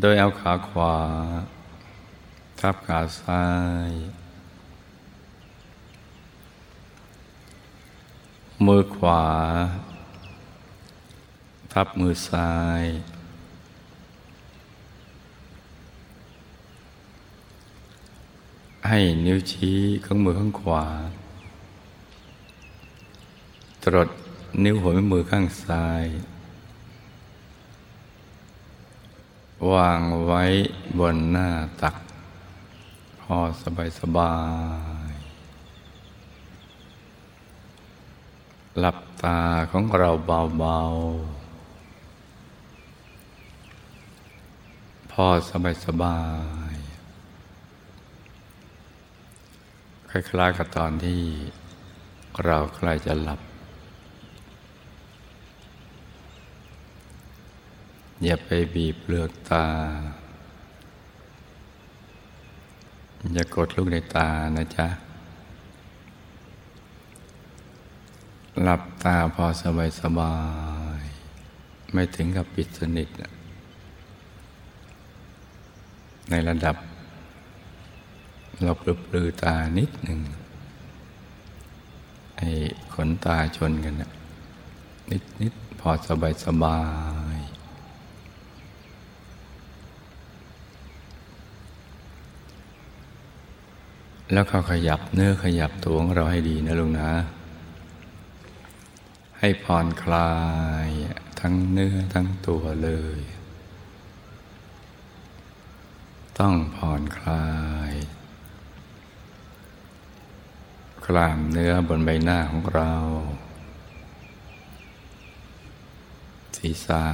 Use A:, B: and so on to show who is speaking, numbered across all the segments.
A: โดยเอาขาขวา ทับขาซ้าย มือขวา ทับมือซ้าย ให้นิ้วชี้ข้างมือข้างขวา ตรดนิ้วหัวแม่มือข้างซ้าย วางไว้บนหน้าตัก พอสบายสบาย หลับตาของเราเบาๆ พอสบายสบายคล้ายๆกับตอนที่เราใกล้จะหลับ อย่าไปบีบเปลือกตา อย่ากดลูกในตานะจ๊ะ หลับตาพอสบายสบาย ไม่ถึงกับปิดสนิท ในระดับ เราปลือตานิดหนึ่ง ไอ้ขนตาชนกันนะนิดนิดพอสบายสบาย แล้วเขาขยับเนื้อขยับตัวของเราให้ดีนะลุงนะ ให้ผ่อนคลายทั้งเนื้อทั้งตัวเลย ต้องผ่อนคลายกล้ามเนื้อบนใบหน้าของเรา ศีรษะ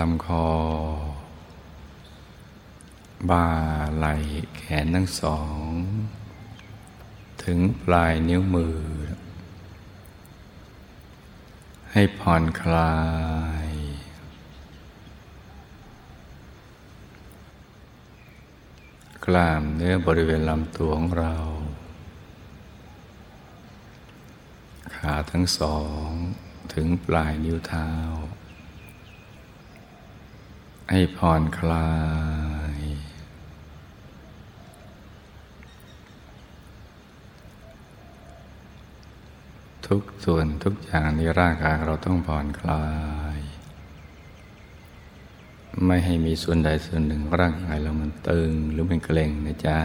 A: ลำคอ บ่าไหล่แขนทั้งสอง ถึงปลายนิ้วมือ ให้ผ่อนคลาย กล้ามเนื้อบริเวณลำตัวของเรา ขาทั้งสองถึงปลายนิ้วเท้า ให้ผ่อนคลาย ทุกส่วนทุกอย่างในร่างกายเราต้องผ่อนคลาย ไม่ให้มีส่วนใดส่วนหนึ่งร่างกายเรามันตึงหรือเป็นเกร็งนะจ๊ะ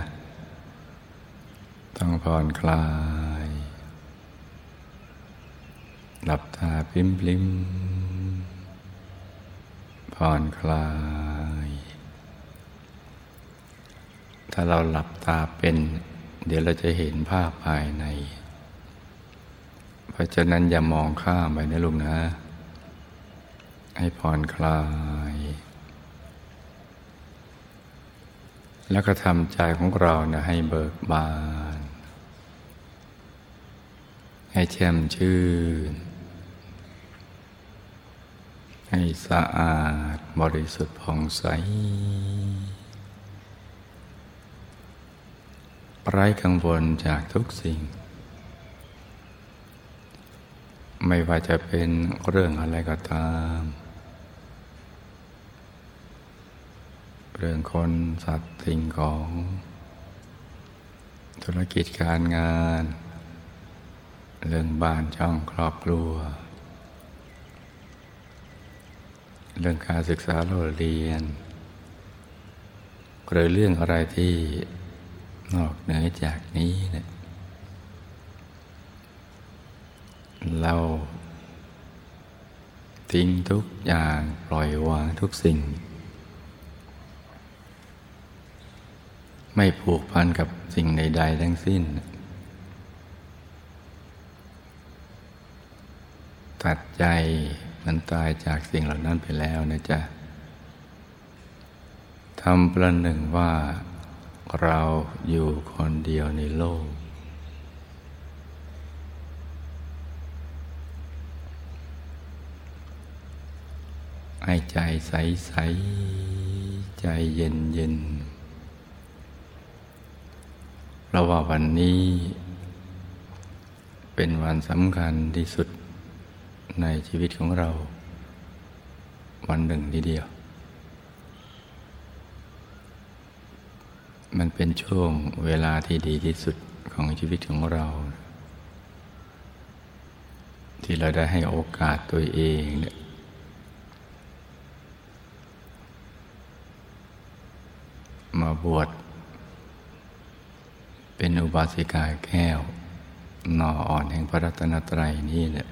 A: ต้องผ่อนคลาย หลับตาพิมพลิมผ่อนคลาย ถ้าเราหลับตาเป็น เดี๋ยวเราจะเห็นภาพภายใน ราะฉะนั้นอย่ามองข้ามไปนะลุงนะ ให้ผ่อนคลาย แล้วก็ทำใจของเรานะให้เบิกบาน ให้แช่มชื่น ให้สะอาดบริสุทธิ์ผ่องใสไร้กังวลจากทุกสิ่ง ไม่ว่าจะเป็นเรื่องอะไรก็ตาม เรื่องคนสัตว์สิ่งของ ธุรกิจการงาน เรื่องบ้านช่องครอบครัว เรื่องการศึกษาเราเรียน หรือเรื่องอะไรที่นอกเหนือจากนี้เนี่ย เราทิ้งทุกอย่างปล่อยวางทุกสิ่ง ไม่ผูกพันกับสิ่งใด ๆ ทั้งสิ้น ตัดใจมันตายจากสิ่งเหล่านั้นไปแล้วนะจ๊ะทำประหนึ่งว่าเราอยู่คนเดียวในโลก ให้ใจใสใสใจเย็นเย็นเราว่าวันนี้ เป็นวันสำคัญที่สุดในชีวิตของเรา วันหนึ่งทีเดียว มันเป็นช่วงเวลาที่ดีที่สุดของชีวิตของเรา ที่เราได้ให้โอกาสตัวเองเนี่ยมา บวชเป็นอุบาสิกาแก้วนออ่อนแห่งพระรัตนตรัยนี่แหละ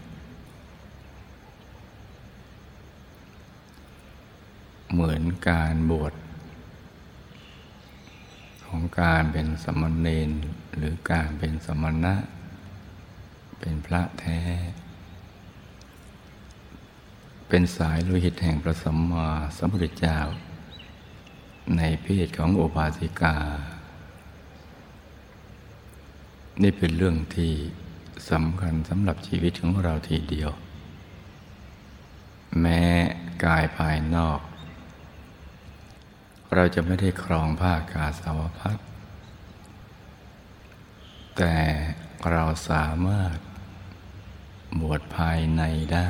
A: เหมือนการบวชของการเป็นสมณเณรหรือการเป็นสมณะ เป็นพระแท้ เป็นสายโลหิตแห่งพระสัมมาสัมพุทธเจ้า ในเพศของโอบาสิกา นี่เป็นเรื่องที่สำคัญสำหรับชีวิตของเราทีเดียว แม้กายภายนอก เราจะไม่ได้ครองผ้ากาสาวพัดแต่เราสามารถบวชภายในได้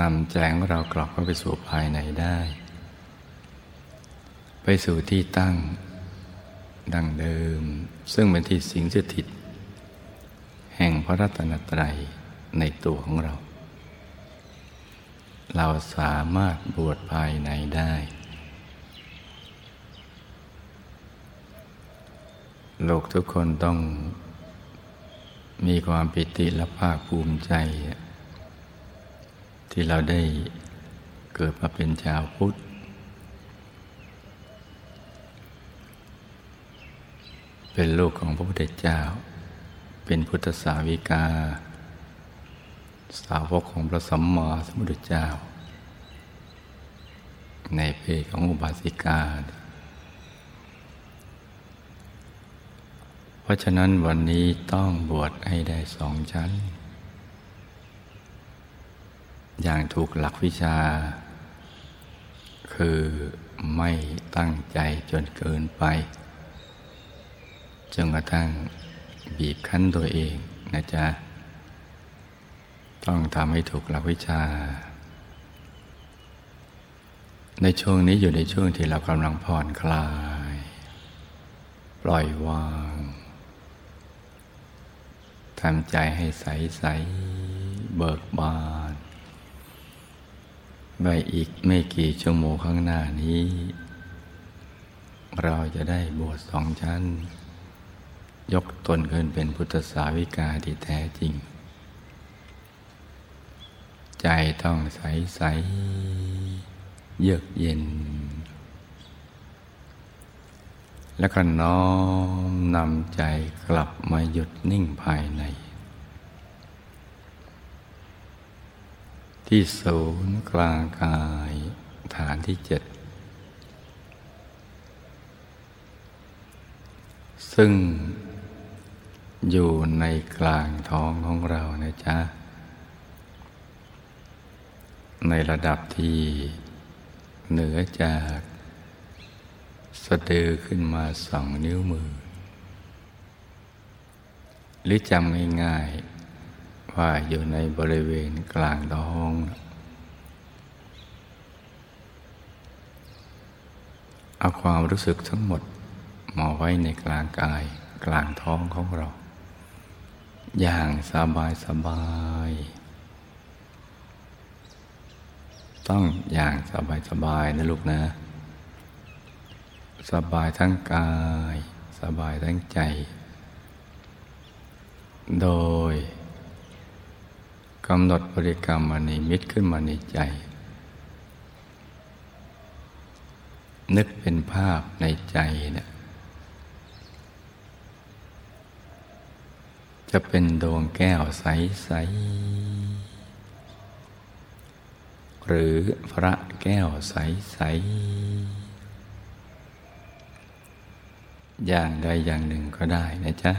A: นำแจงเรากลับเข้าไปสู่ภายในได้ ไปสู่ที่ตั้งดังเดิม ซึ่งเป็นที่สิงสถิต แห่งพระรัตนตรัยในตัวของเรา เราสามารถบวชภายในได้ โลกทุกคนต้องมีความปิติและภาคภูมิใจ ที่เราได้เกิดมาเป็นชาวพุทธ เป็นลูกของพระพุทธเจ้า เป็นพุทธสาวิกา สาวกของพระสัมมาสัมพุทธเจ้า ในเพศของอุบาสิกา เพราะฉะนั้นวันนี้ต้องบวชให้ได้สองชั้น อย่างถูกหลักวิชา คือไม่ตั้งใจจนเกินไป จนกระทั่งบีบคั้นตัวเองนะจ๊ะ ต้องทำให้ถูกหลักวิชา ในช่วงนี้อยู่ในช่วงที่เรากำลังผ่อนคลาย ปล่อยวางทำใจให้ใสใสเบิกบานไปอีกไม่กี่ชั่วโมงข้างหน้านี้ เราจะได้บวชสองชั้น ยกตนขึ้นเป็นพุทธสาวิกาที่แท้จริง ใจต้องใสใสเยือกเย็น แล้วก็น้อมนำใจกลับมาหยุดนิ่งภายใน ที่ศูนย์กลางกายฐานที่เจ็ดซึ่ง อยู่ในกลางท้องของเรานะจ๊ะ ในระดับที่เหนือจากสะดือขึ้นมาสองนิ้วมือ หรือจำง่ายๆว่าอยู่ในบริเวณกลางท้อง เอาความรู้สึกทั้งหมดมาไว้ในกลางกายกลางท้องของเรา อย่างสบายสบาย ต้องอย่างสบายสบายนะลูกนะ สบายทั้งกาย สบายทั้งใจ โดยกำหนดบริกรรมมณีมิตรขึ้นมาในใจ นึกเป็นภาพในใจเนะี่ย จะเป็นดวงแก้วใส ๆ หรือพระแก้วใส ๆ อย่างใดอย่างหนึ่งก็ได้นะจ๊ะ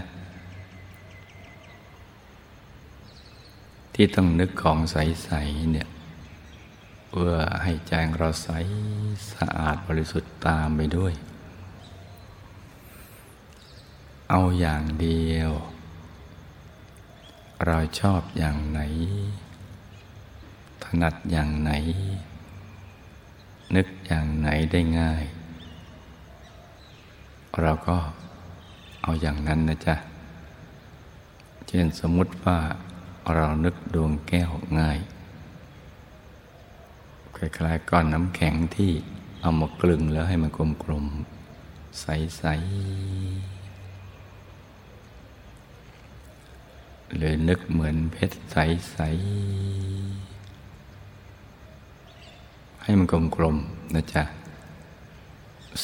A: ที่ต้องนึกของใส ๆ เนี่ยเพื่อให้ใจเราใสสะอาดบริสุทธิ์ตามไปด้วย เอาอย่างเดียว เราชอบอย่างไหน ถนัดอย่างไหน นึกอย่างไหนได้ง่าย เราก็เอาอย่างนั้นนะจ๊ะ เช่นสมมุติว่าเรานึกดวงแก้วง่ายคล้ายๆก้อนน้ำแข็งที่เอามากลึงแล้วให้มันกลมๆ ใสๆ หรือนึกเหมือนเพชรใส ๆ ให้มันกลมๆนะจ๊ะ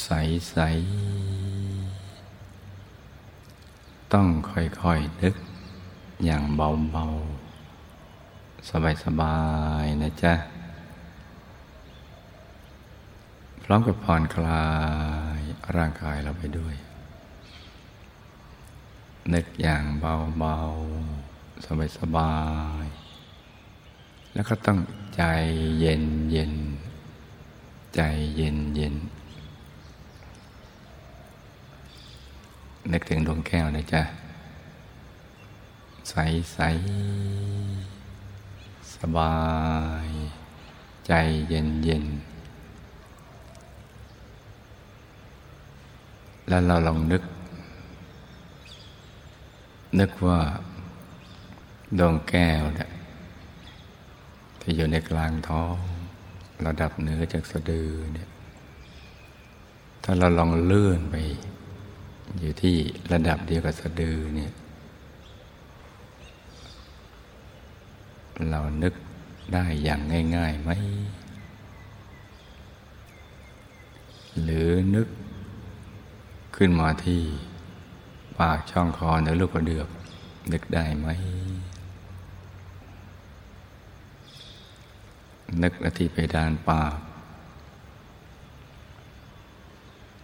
A: ใส ๆ ต้องค่อย ๆ นึกอย่างเบา ๆ สบาย ๆ นะจ๊ะ พร้อมกับผ่อนคลายร่างกายเราไปด้วย นึกอย่างเบาๆ สบายๆ แล้วก็ต้องใจเย็นเย็น ใจเย็นเย็น นึกถึงดวงแก้วนะจ๊ะ ใสใสสบาย ใจเย็นเย็นแล้วเราลองนึก นึกว่าดวงแก้วเนี่ยที่อยู่ในกลางท้องระดับเหนือจากสะดือเนี่ย ถ้าเราลองเลื่อนไป อยู่ที่ระดับเดียวกับสะดือเนี่ย เรานึกได้อย่างง่ายๆไหม หรือนึกขึ้นมาที่ ปากช่องคอเหนือลูกกระเดือกนึกได้ไหม นึกนาทีไปดานปาก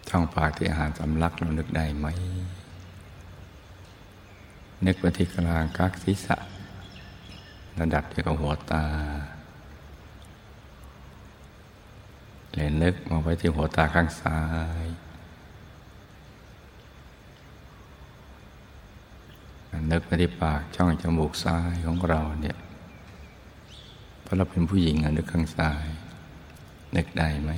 A: ช่องปากที่อาหารสำลักเรานึกได้ไหม นึกไปที่กลางกักศีรษะ ระดับเดียวกับหัวตาเลยนึกมาไว้ที่หัวตาข้างซ้าย นึกไปที่ปากช่องจมูกซ้ายของเราเนี่ยเพราะเราเป็นผู้หญิงนึกข้างซ้าย นึกได้ไหม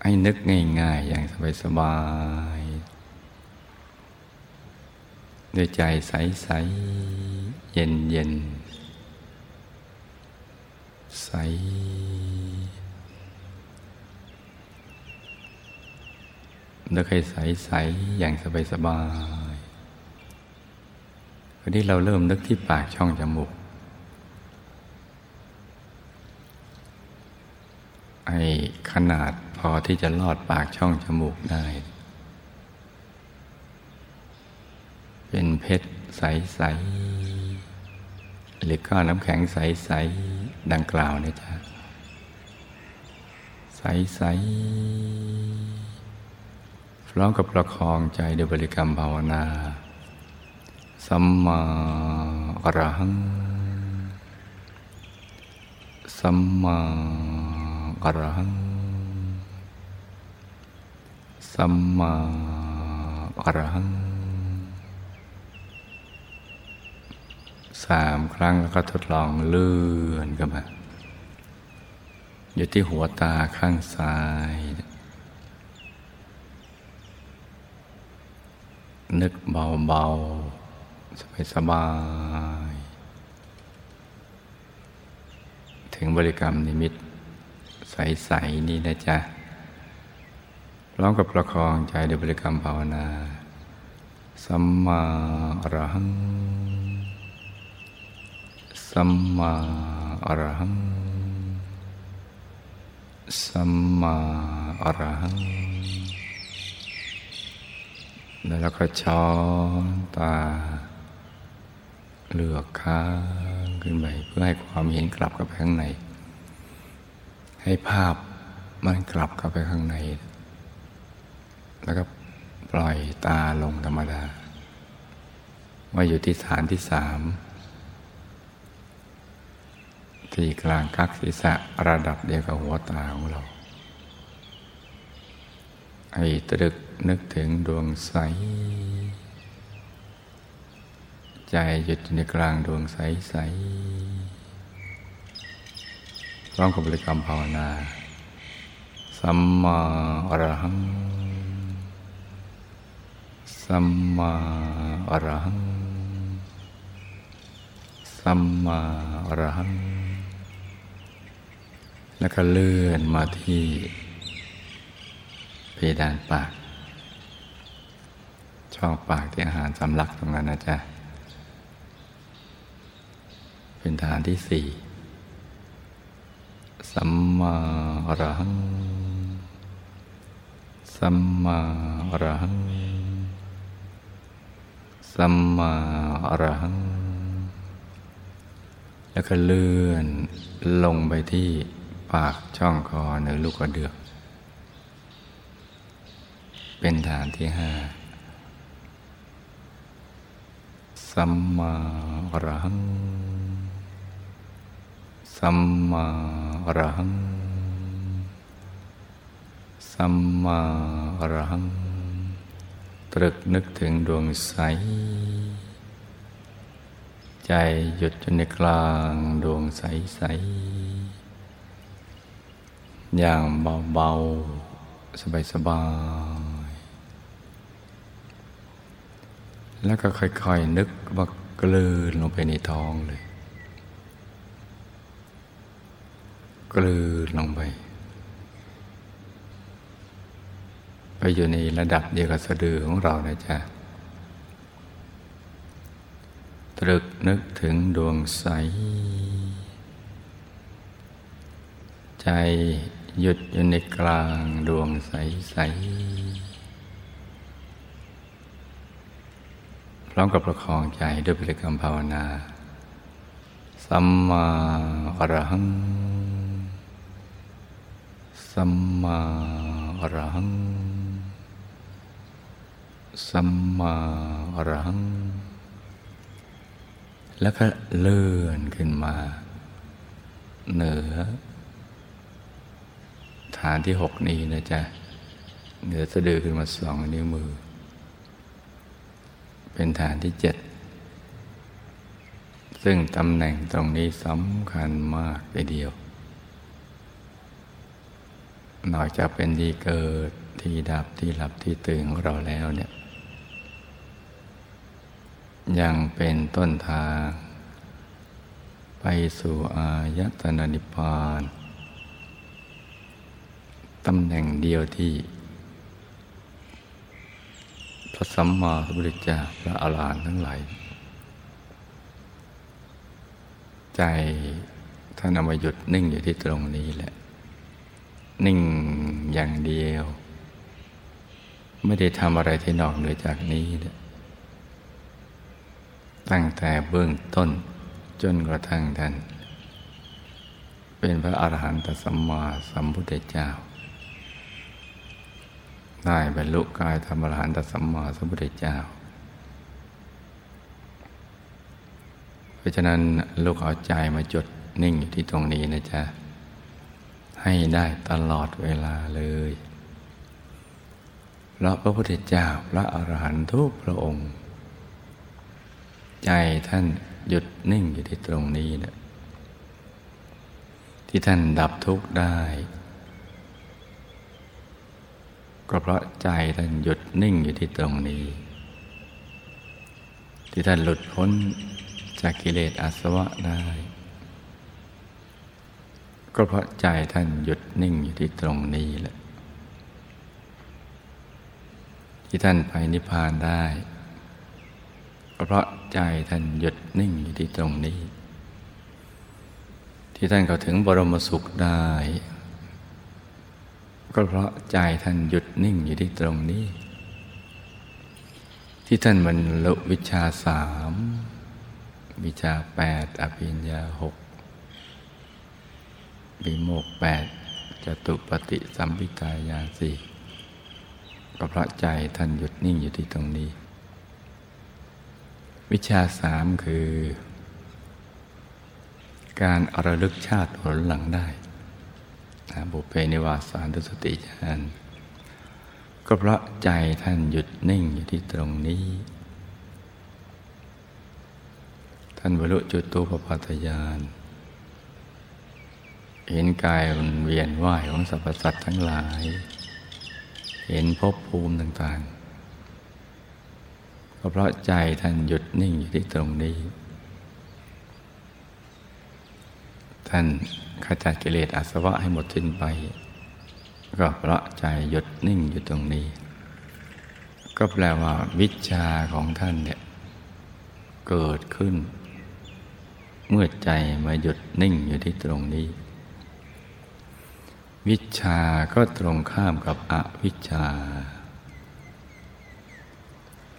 A: ไอ้นึกง่าย ๆ อย่างสบายๆด้วยใจใส ๆ เย็น ๆ ใส นึกให้ใสๆอย่างสบายๆวันนี้เราเริ่มนึกที่ปากช่องจมูกไอ้ขนาดพอที่จะลอดปากช่องจมูกได้ เป็นเพชรใสๆหรือก้อนน้ำแข็งใสๆดังกล่าวนะจ๊ะใสๆ พร้อมกับประคองใจด้วยบริกรรมภาวนา สัมมาอรหัง สัมมาอรหัง สัมมาอรหังสามครั้งแล้วก็ทดลองเลื่อนกันมาอยู่ที่หัวตาข้างซ้าย นึกเบาๆ สบายสบาย ถึงบริกรรมนิมิต ใส ๆ นี่นะจ๊ะพร้อมกับประคองใจด้วยบริกรรมภาวนาสัมมาอรหัง สัมมาอรหัง สัมมาอรหัง แล้วก็ช้อนตาเลือกค้างขึ้นไปเพื่อให้ความเห็นกลับเข้าไปข้างใน ให้ภาพมันกลับเข้าไปข้างใน แล้วก็ปล่อยตาลงธรรมดาว่าอยู่ที่ฐานที่สามที่กลางกักศีรษะระดับเดียวกับหัวตาของเรา ให้ตรึกนึกถึงดวงใส ใจหยุดในกลางดวงใสใสพร้อมกับบริกรรมภาวนา สัมมาอรหัง สัมมาอรหัง สัมมาอรหัง แล้วก็เลื่อนมาที่ เพดานปาก ช่องปากที่อาหารสำลักตรงนั้นนะจ๊ะ เป็นฐานที่สี่สัมมาอรหัง สัมมาอรหัง สัมมาอรหัง แล้วก็เลื่อนลงไปที่ปากช่องคอเนื้อลูกกระเดือก เป็นฐานที่ห้าสัมมารหัง สัมมารหัง สัมมารหัง ตรึกนึกถึงดวงใส ใจหยุดอยู่ในกลางดวงใสใส อย่างเบา ๆ สบาย ๆ แล้วก็ค่อยๆนึกว่ากลืนลงไปในท้องเลย กลืนลงไป ไปอยู่ในระดับเดียวกับสะดือของเรานะจ๊ะตรึกนึกถึงดวงใส ใจหยุดอยู่ในกลางดวงใสใส ร้อมกับประคองใจด้วยบริกรรมภาวนา สัมมาอรหัง สัมมาอรหัง สัมมาอรหัง แล้วก็เลื่อนขึ้นมา เหนือ ฐานที่หกนี้นะจ๊ะ เหนือสะดือขึ้นมาสองนิ้วมือ เป็นฐานที่เจ็ดซึ่งตำแหน่งตรงนี้สำคัญมากไปเดียว นอกจากเป็นที่เกิดที่ดับที่หลับที่ตื่นของเราแล้วเนี่ย ยังเป็นต้นทาง ไปสู่อายตนะนิพพานตำแหน่งเดียวที่ ระสัมมาสัมพุทธเจ้าพระอาหารหันต์ทั้งหลาย ใจท่านเอามาหยุดนิ่งอยู่ที่ตรงนี้แหละ นิ่งอย่างเดียว ไม่ได้ทำอะไรที่นอกเหนือจากนี้ ตั้งแต่เบื้องต้นจนกระทั่งท่าน เป็นพระอาหารหันตสัมมาสัมพุทธเจ้า ได้บรรลุกายธรรมรหันตสัมมาสัมพุทธเจ้า เพราะฉะนั้นลูกเอาใจมาจดนิ่งอยู่ที่ตรงนี้นะจ๊ะ ให้ได้ตลอดเวลาเลยเพราะพระพุทธเจ้าพระอรหันตุทุกพระองค์ ใจท่านหยุดนิ่งอยู่ที่ตรงนี้นะที่ท่านดับทุกข์ได้ ก็เพราะใจท่านหยุดนิ่งอยู่ที่ตรงนี้ ที่ท่านหลุดพ้นจากกิเลสอาสวะได้ ก็เพราะใจท่านหยุดนิ่งอยู่ที่ตรงนี้แหละที่ท่านไปนิพพานได้ ก็เพราะใจท่านหยุดนิ่งอยู่ที่ตรงนี้ ที่ท่านเข้าถึงบรมสุขได้ ก็เพราะใจท่านหยุดนิ่งอยู่ที่ตรงนี้ ที่ท่านบรรลุวิชาสามวิชาแปดอภิญญาหกวิโมกแปดจตุปฏิสัมพิทายาสี่ก็เพราะใจท่านหยุดนิ่งอยู่ที่ตรงนี้ วิชาสามคือ การอระลึกชาติผลหลังได้ บุเพนิวาสานุสติญาณก็เพราะใจท่านหยุดนิ่งอยู่ที่ตรงนี้ ท่านบรรลุจุดตูปปัตยานเห็นกายมันเวียนว่ายของสรรพสัตว์ทั้งหลาย เห็นภพภูมิต่างๆ ก็เพราะใจท่านหยุดนิ่งอยู่ที่ตรงนี้ ท่านขจัดกิเลสอาสวะให้หมดสิ้นไป ก็เพราะใจหยุดนิ่งอยู่ตรงนี้ ก็แปลว่าวิชาของท่านเนี่ยเกิดขึ้น เมื่อใจมาหยุดนิ่งอยู่ที่ตรงนี้ วิชาก็ตรงข้ามกับอวิชา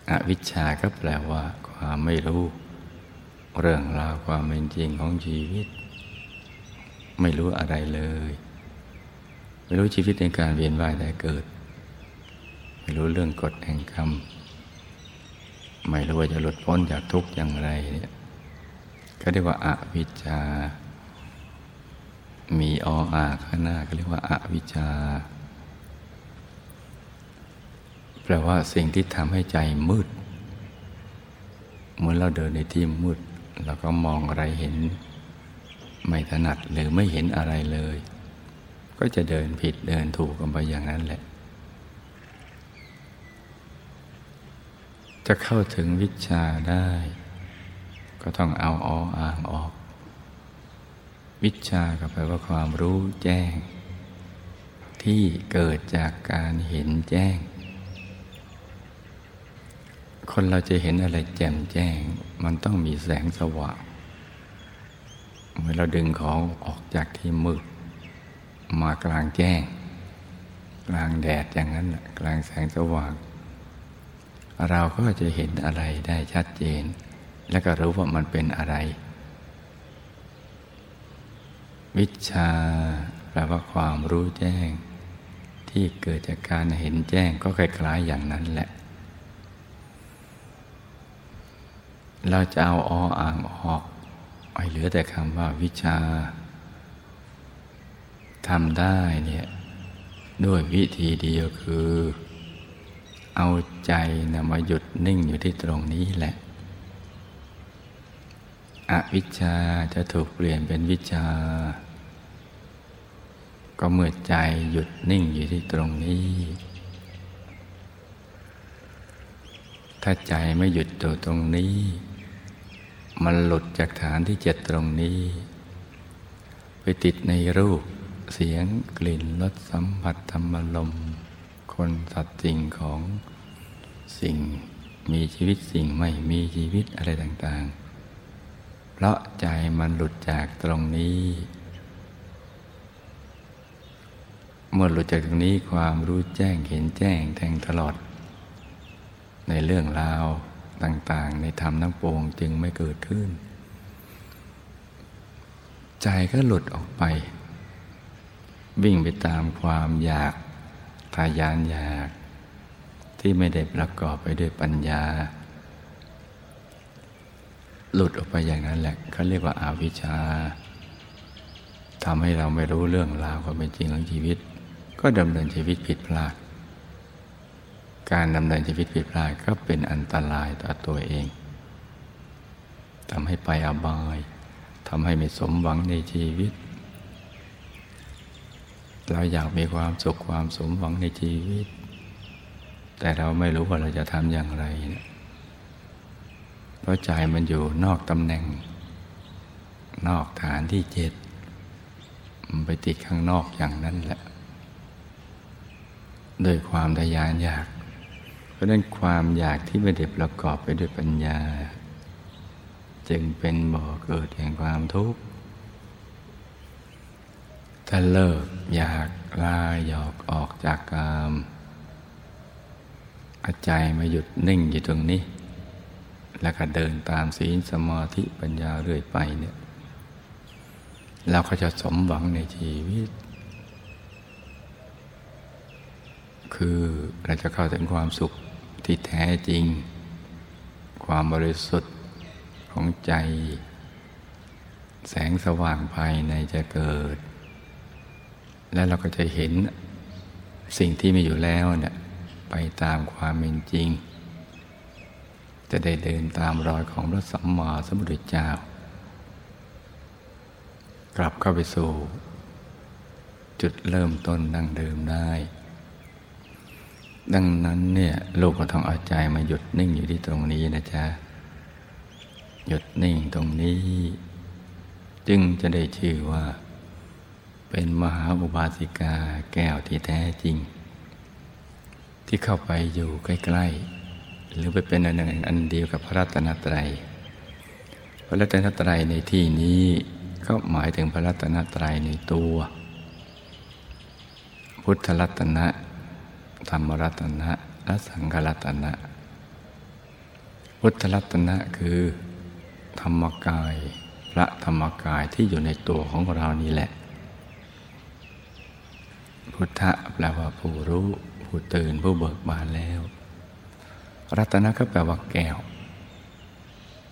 A: อาวิชาก็แปลว่า ความไม่รู้ เรื่องราวความเป็นจริงของชีวิต ไม่รู้อะไรเลย ไม่รู้ชีวิตในการเวียนว่ายแต่เกิด ไม่รู้เรื่องกฎแห่งกรรม ไม่รู้ว่าจะหลุดพ้นจากทุกข์อย่างไรเนี่ยก็เรียกว่าอาวิชชา มีออาข้างหน้าก็เรียกว่าอาวิชชา แปลว่าสิ่งที่ทำให้ใจมืด เหมือนเราเดินในที่มืดเราก็มองอะไรเห็น ไม่ถนัดหรือไม่เห็นอะไรเลย ก็จะเดินผิดเดินถูกกันไปอย่างนั้นแหละ จะเข้าถึงวิชาได้ ก็ต้องเอาออ่างออก วิชาก็แปลว่าความรู้แจ้ง ที่เกิดจากการเห็นแจ้ง คนเราจะเห็นอะไรแจ่มแจ้ง มันต้องมีแสงสว่าง เมื่อเราดึงของออกจากที่มืด มากลางแจ้ง กลางแดดอย่างนั้นกลางแสงสว่าง เราก็จะเห็นอะไรได้ชัดเจน และก็รู้ว่ามันเป็นอะไร วิชาแปลว่าความรู้แจ้ง ที่เกิดจากการเห็นแจ้งก็คล้ายๆอย่างนั้นแหละ เราจะเอาออ่างออก ไอ้เหลือแต่คำว่าวิชาทำได้เนี่ยด้วยวิธีเดียวคือ เอาใจนะมาหยุดนิ่งอยู่ที่ตรงนี้แหละ อวิชชาจะถูกเปลี่ยนเป็นวิชา ก็เมื่อใจหยุดนิ่งอยู่ที่ตรงนี้ ถ้าใจไม่หยุดตัวตรงนี้ มันหลุดจากฐานที่เจ็ดตรงนี้ ไปติดในรูปเสียงกลิ่นรสสัมผัสธรรมลม คนสัตว์สิ่งของสิ่งมีชีวิตสิ่งไม่มีชีวิตอะไรต่างๆ เพราะใจมันหลุดจากตรงนี้ เมื่อหลุดจากตรงนี้ความรู้แจ้งเห็นแจ้งแทงตลอด ในเรื่องราว ต่างๆ ในธรรมน้ำปวงจึงไม่เกิดขึ้น ใจก็หลุดออกไป วิ่งไปตามความอยากทายานอยาก ที่ไม่ได้ประกอบไปด้วยปัญญา หลุดออกไปอย่างนั้นแหละเขาเรียกว่าอาวิชชาทำให้เราไม่รู้เรื่องราวความเป็นจริงของชีวิต ก็ดำเนินชีวิตผิดพลาด การดำเนินชีวิตผิดพลาดก็เป็นอันตรายต่อตัวเองทำให้ไปอบายทำให้ไม่สมหวังในชีวิต เราอยากมีความสุขความสมหวังในชีวิต แต่เราไม่รู้ว่าเราจะทำอย่างไรเนี่ยเพราะใจมันอยู่นอกตำแหน่ง นอกฐานที่เจ็ดมันไปติดข้างนอกอย่างนั้นแหละ โดยความทยานอยาก ราะนั้นความอยากที่ไม่ได้ประกอบไปด้วยปัญญา จึงเป็นบ่อเกิดแห่งความทุกข์ถ้าเลิกอยากลาหยอกออกจากกามอาใจมาหยุดนิ่งอยู่ตรงนี้ แล้วก็เดินตามศีลสมาธิปัญญาเรื่อยไปเนี่ยเราก็จะสมหวังในชีวิต คือเราจะเข้าถึงความสุข ที่แท้จริง ความบริสุทธิ์ของใจ แสงสว่างภายในจะเกิด และเราก็จะเห็นสิ่งที่มีอยู่แล้วเนี่ยไปตามความเป็นจริง จะได้เดินตามรอยของพระสัมมาสัมพุทธเจ้า กลับเข้าไปสู่ จุดเริ่มต้นดังเดิมได้ ดังนั้นเนี่ยลูกก็ต้องเอาใจมาหยุดนิ่งอยู่ที่ตรงนี้นะจ๊ะ หยุดนิ่งตรงนี้ จึงจะได้ชื่อว่า เป็นมหาอุบาสิกาแก้วที่แท้จริง ที่เข้าไปอยู่ใกล้ ๆ หรือไปเป็นอันหนึ่งอันเดียวกับพระรัตนตรัย พระรัตนตรัยในที่นี้ก็หมายถึงพระรัตนตรัยในตัว พุทธรัตนะ ธรรมรัตนะและสังฆรัตนะพุทธรัตนะคือธรรมกายพระธรรมกายที่อยู่ในตัวของเรานี่แหละ พุทธะแปลว่าผู้รู้ ผู้ตื่นผู้เบิกบานแล้ว รัตนะก็แปลว่าแก้ว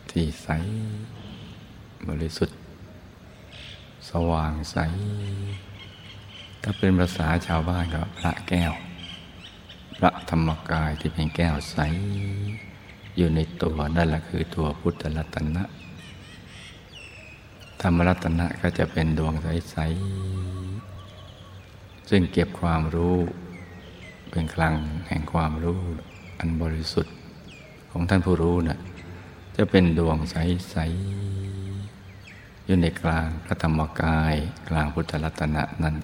A: ที่ใส บริสุทธิ์ สว่างใส ถ้าเป็นภาษาชาวบ้านก็พระแก้ว พระธรรมกายที่เป็นแก้วใส อยู่ในตัวนั่นแหละคือตัวพุทธรัตนะ ธรรมรัตนะก็จะเป็นดวงใส ๆ ซึ่งเก็บความรู้เป็นคลังแห่งความรู้อันบริสุทธิ์ของท่านผู้รู้นะ่ะจะเป็นดวงใส ๆ อยู่ในกลางพระธรรมกายกลางพุทธรัตนะนั้น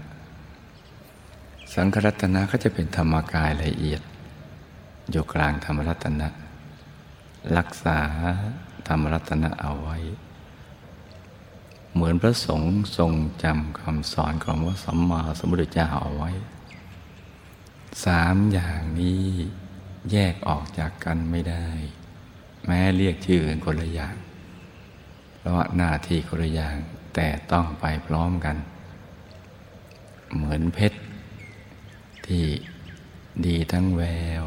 A: สังฆรัตนะก็จะเป็นธรรมกายละเอียด อยู่กลางธรรมรัตนะ รักษาธรรมรัตนะเอาไว้ เหมือนพระสงฆ์ทรงจำคำสอนของพระสัมมาสัมพุทธเจ้าเอาไว้สามอย่างนี้แยกออกจากกันไม่ได้ แม้เรียกชื่อกันคนละอย่าง เพราะหน้าที่คนละอย่างแต่ต้องไปพร้อมกัน เหมือนเพชร ที่ดีทั้งแวว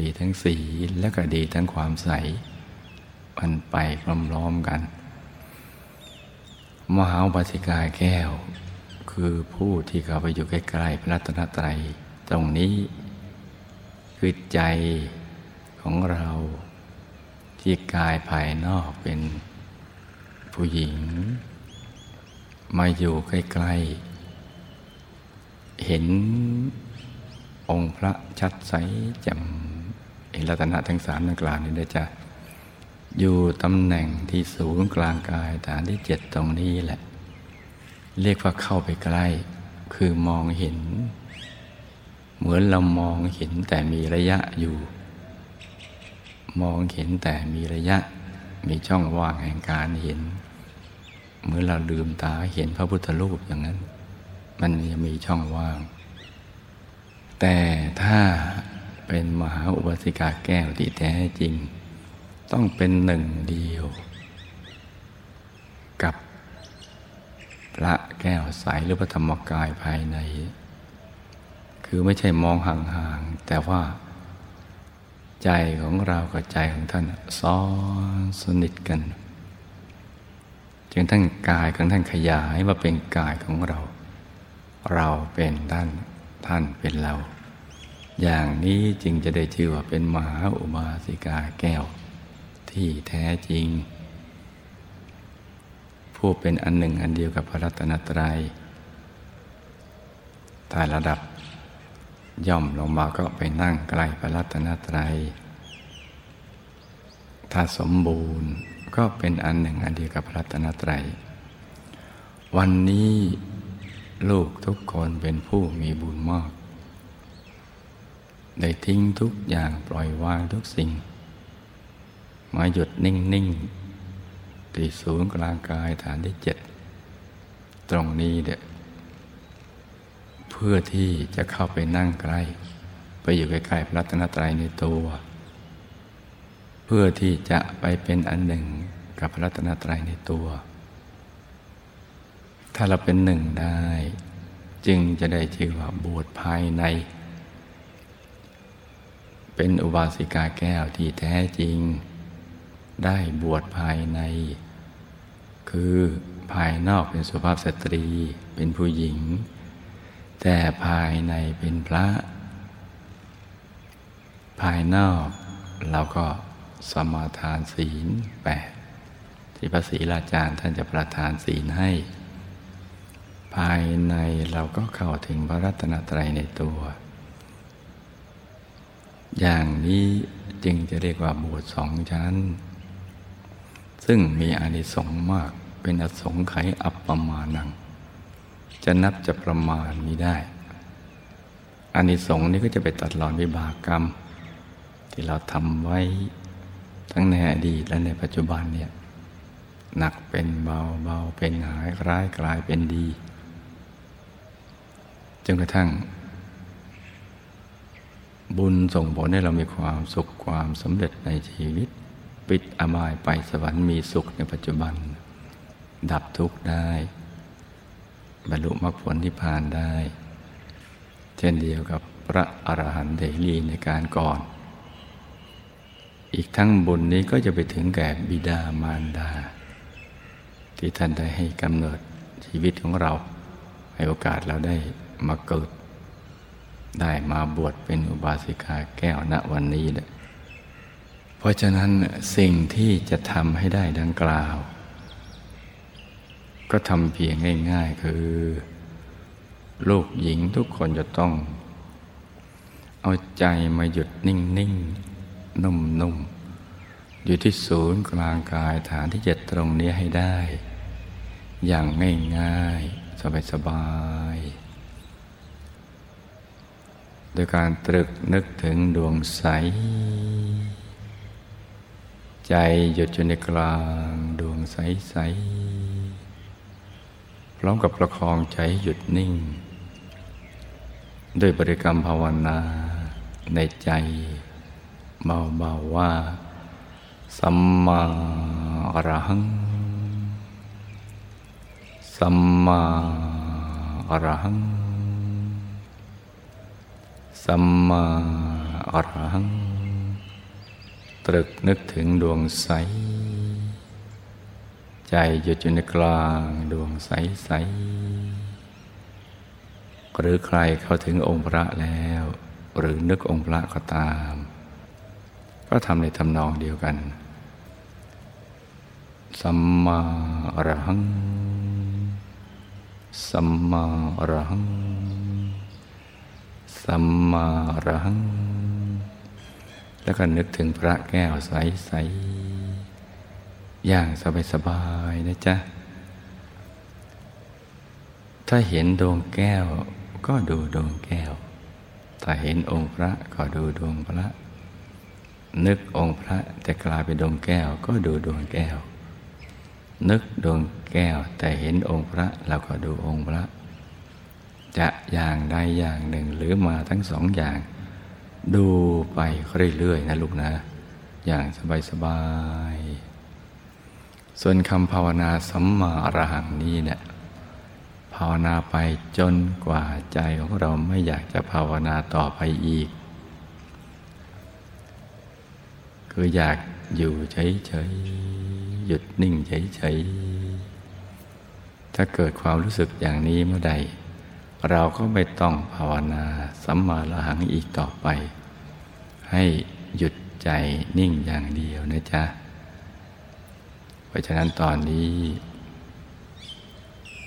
A: ดีทั้งสีและก็ดีทั้งความใส มันไปพร้อมๆกัน มหาบาสิกาแก้ว คือผู้ที่เข้าไปอยู่ใกล้ๆพระรัตนตรัยตรงนี้ คือใจของเรา ที่กายภายนอกเป็นผู้หญิง มาอยู่ใกล้ๆ เห็นองค์พระชัดใสจำเห็นรัตนะทั้งสามนกลางนี้ได้จะอยู่ตำแหน่งที่สูงกลางกายฐานที่เจ็ดตรงนี้แหละ เรียกว่าเข้าไปใกล้ คือมองเห็น เหมือนเรามองเห็นแต่มีระยะอยู่ มองเห็นแต่มีระยะ มีช่องว่างแห่งการเห็น เหมือนเราลืมตาเห็นพระพุทธรูปอย่างนั้น มันยังมีช่องว่าง แต่ถ้าเป็นมหาอุบาสิกาแก้วที่แท้จริง ต้องเป็นหนึ่งเดียว กับพระแก้วใสหรือพระธรรมกายภายใน คือไม่ใช่มองห่างๆ แต่ว่า ใจของเรากับใจของท่านซ้อนสนิทกันจึงท่านกายของท่านขยายมาเป็นกายของเรา เราเป็นท่าน ท่านเป็นเรา อย่างนี้จึงจะได้ชื่อว่าเป็นมหาอุบาสิกาแก้ว ที่แท้จริง ผู้เป็นอันหนึ่งอันเดียวกับพระรัตนตรัยถ้าระดับย่อมลงมาก็ไปนั่งใกล้พระรัตนตรัย ถ้าสมบูรณ์ก็เป็นอันหนึ่งอันเดียวกับพระรัตนตรัย วันนี้ ลูกทุกคนเป็นผู้มีบุญมาก ได้ทิ้งทุกอย่างปล่อยวางทุกสิ่ง มาหยุดนิ่งนิ่งที่ศูนย์กลางกายฐานที่เจ็ด ตรงนี้เด็เพื่อที่จะเข้าไปนั่งใกล้ ไปอยู่ใกล้ๆพระรัตนตรัยในตัว เพื่อที่จะไปเป็นอันหนึ่งกับพระรัตนตรัยในตัว ถ้าเราเป็นหนึ่งได้ จึงจะได้ชื่อว่าบวชภายใน เป็นอุบาสิกาแก้วที่แท้จริง ได้บวชภายใน คือภายนอกเป็นสุภาพสตรีเป็นผู้หญิง แต่ภายในเป็นพระ ภายนอกเราก็สมาทานศีลแปดที่พระศรีราชาท่านจะประทานศีลให้ ภายในเราก็เข้าถึงพระรัตนตรัยในตัว อย่างนี้จึงจะเรียกว่าบวชสองชั้น ซึ่งมีอานิสงส์มากเป็นอสงไขยอัปปมาณัง จะนับจะประมาณมีได้อานิสงส์นี้ก็จะไปตัดหลอนวิบากกรรม ที่เราทำไว้ทั้งในอดีตและในปัจจุบันเนี่ยหนักเป็นเบาเบาเป็นหายร้ายกลายเป็นดี จนกระทั่ง บุญส่งผลให้เรามีความสุขความสำเร็จในชีวิต ปิดอบายไปสวรรค์มีสุขในปัจจุบัน ดับทุกข์ได้ บรรลุมรรคผลที่ผ่านได้ เช่นเดียวกับพระอรหันต์เถรีในการก่อน อีกทั้งบุญนี้ก็จะไปถึงแก่บิดามารดา ที่ท่านได้ให้กำเนิดชีวิตของเรา ให้โอกาสเราได้ มาเกิด ได้มาบวชเป็นอุบาสิกาแก้วณวันนี้เลยเพราะฉะนั้นสิ่งที่จะทำให้ได้ดังกล่าว ก็ทำเพียงง่าย ๆ คือ ลูกหญิงทุกคนจะต้อง เอาใจมาหยุดนิ่งๆนุ่มๆ อยู่ที่ศูนย์กลางกายฐานที่เจ็ดตรงนี้ให้ได้ อย่างง่าย ๆ สบายๆ โดยการตรึกนึกถึงดวงใส ใจหยุดอยู่ในกลางดวงใสๆพร้อมกับประคองใจหยุดนิ่ง ด้วยบริกรรมภาวนาในใจเบาๆว่า สัมมาอรหัง สัมมาอรหัง สัมมาอรหัง ตรึกนึกถึงดวงใส ใจหยุดอยู่ในกลางดวงใสใส หรือใครเข้าถึงองค์พระแล้ว หรือนึกองค์พระก็ตาม ก็ทำในทำนองเดียวกัน สัมมาอรหัง สัมมาอรหัง สัมมาอรหัง แล้วก็นึกถึงพระแก้วใสๆอย่างสบายๆนะจ๊ะ ถ้าเห็นดวงแก้วก็ดูดวงแก้ว ถ้าเห็นองค์พระก็ดูดวงพระ นึกองค์พระแต่กลายเป็นดวงแก้วก็ดูดวงแก้ว นึกดวงแก้วแต่เห็นองค์พระเราก็ดูองค์พระ จะอย่างใดอย่างหนึ่งหรือมาทั้งสองอย่าง ดูไปเรื่อยๆนะลูกนะ อย่างสบายๆส่วนคำภาวนาสัมมาอรหังนี้เนี่ยภาวนาไปจนกว่าใจของเราไม่อยากจะภาวนาต่อไปอีก คืออยากอยู่เฉยๆหยุดนิ่งเฉยๆถ้าเกิดความรู้สึกอย่างนี้เมื่อใด เราก็ไม่ต้องภาวนาสัมมาละหังอีกต่อไป ให้หยุดใจนิ่งอย่างเดียวนะจ๊ะ เพราะฉะนั้นตอนนี้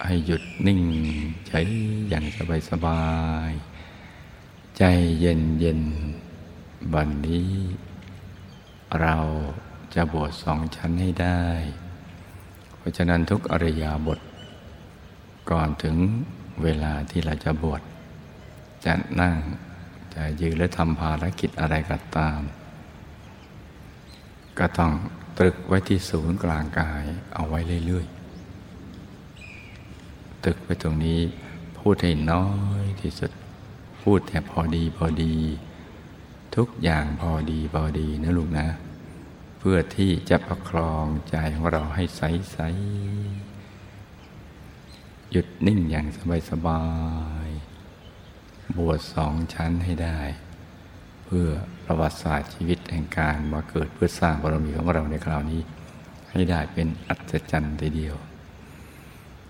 A: ให้หยุดนิ่งใช้อย่างสบายๆใจเย็นเย็นบันนี้ เราจะบวชสองชั้นให้ได้ เพราะฉะนั้นทุกอริยาบทก่อนถึง เวลาที่เราจะบวชจะนั่งจะยืนและทำภารกิจอะไรก็ตาม ก็ต้องตรึกไว้ที่ศูนย์กลางกายเอาไว้เรื่อยๆตึกไปตรงนี้พูดให้น้อยที่สุด พูดแต่พอดีพอดี ทุกอย่างพอดีพอดีนะลูกนะ เพื่อที่จะประครองใจของเราให้ใสใส หยุดนิ่งอย่างสบายสบาย บวชสองชั้นให้ได้ เพื่อประวัติศาสตร์ชีวิตแห่งการมาเกิดเพื่อสร้างบารมีของเราในคราวนี้ ให้ได้เป็นอัศจรรย์ทีเดียว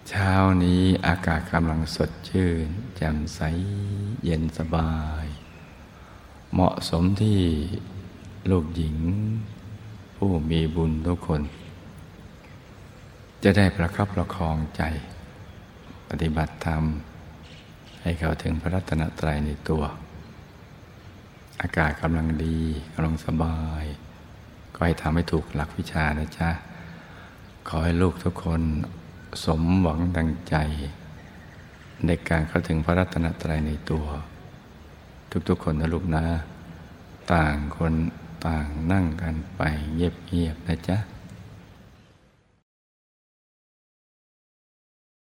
A: เช้านี้อากาศกำลังสดชื่นแจ่มใสเย็นสบาย เหมาะสมที่ลูกหญิง ผู้มีบุญทุกคน จะได้ประคับประคองใจ ปฏิบัติธรรม ให้เขาถึงพระรัตนตรัยในตัว อากาศกำลังดีกำลังสบาย ก็ให้ทำให้ถูกหลักวิชานะจ๊ะ ขอให้ลูกทุกคนสมหวังดังใจ ในการเข้าถึงพระรัตนตรัยในตัว ทุกๆคนนะลูกนะ ต่างคนต่างนั่งกันไปเงียบๆนะจ๊ะ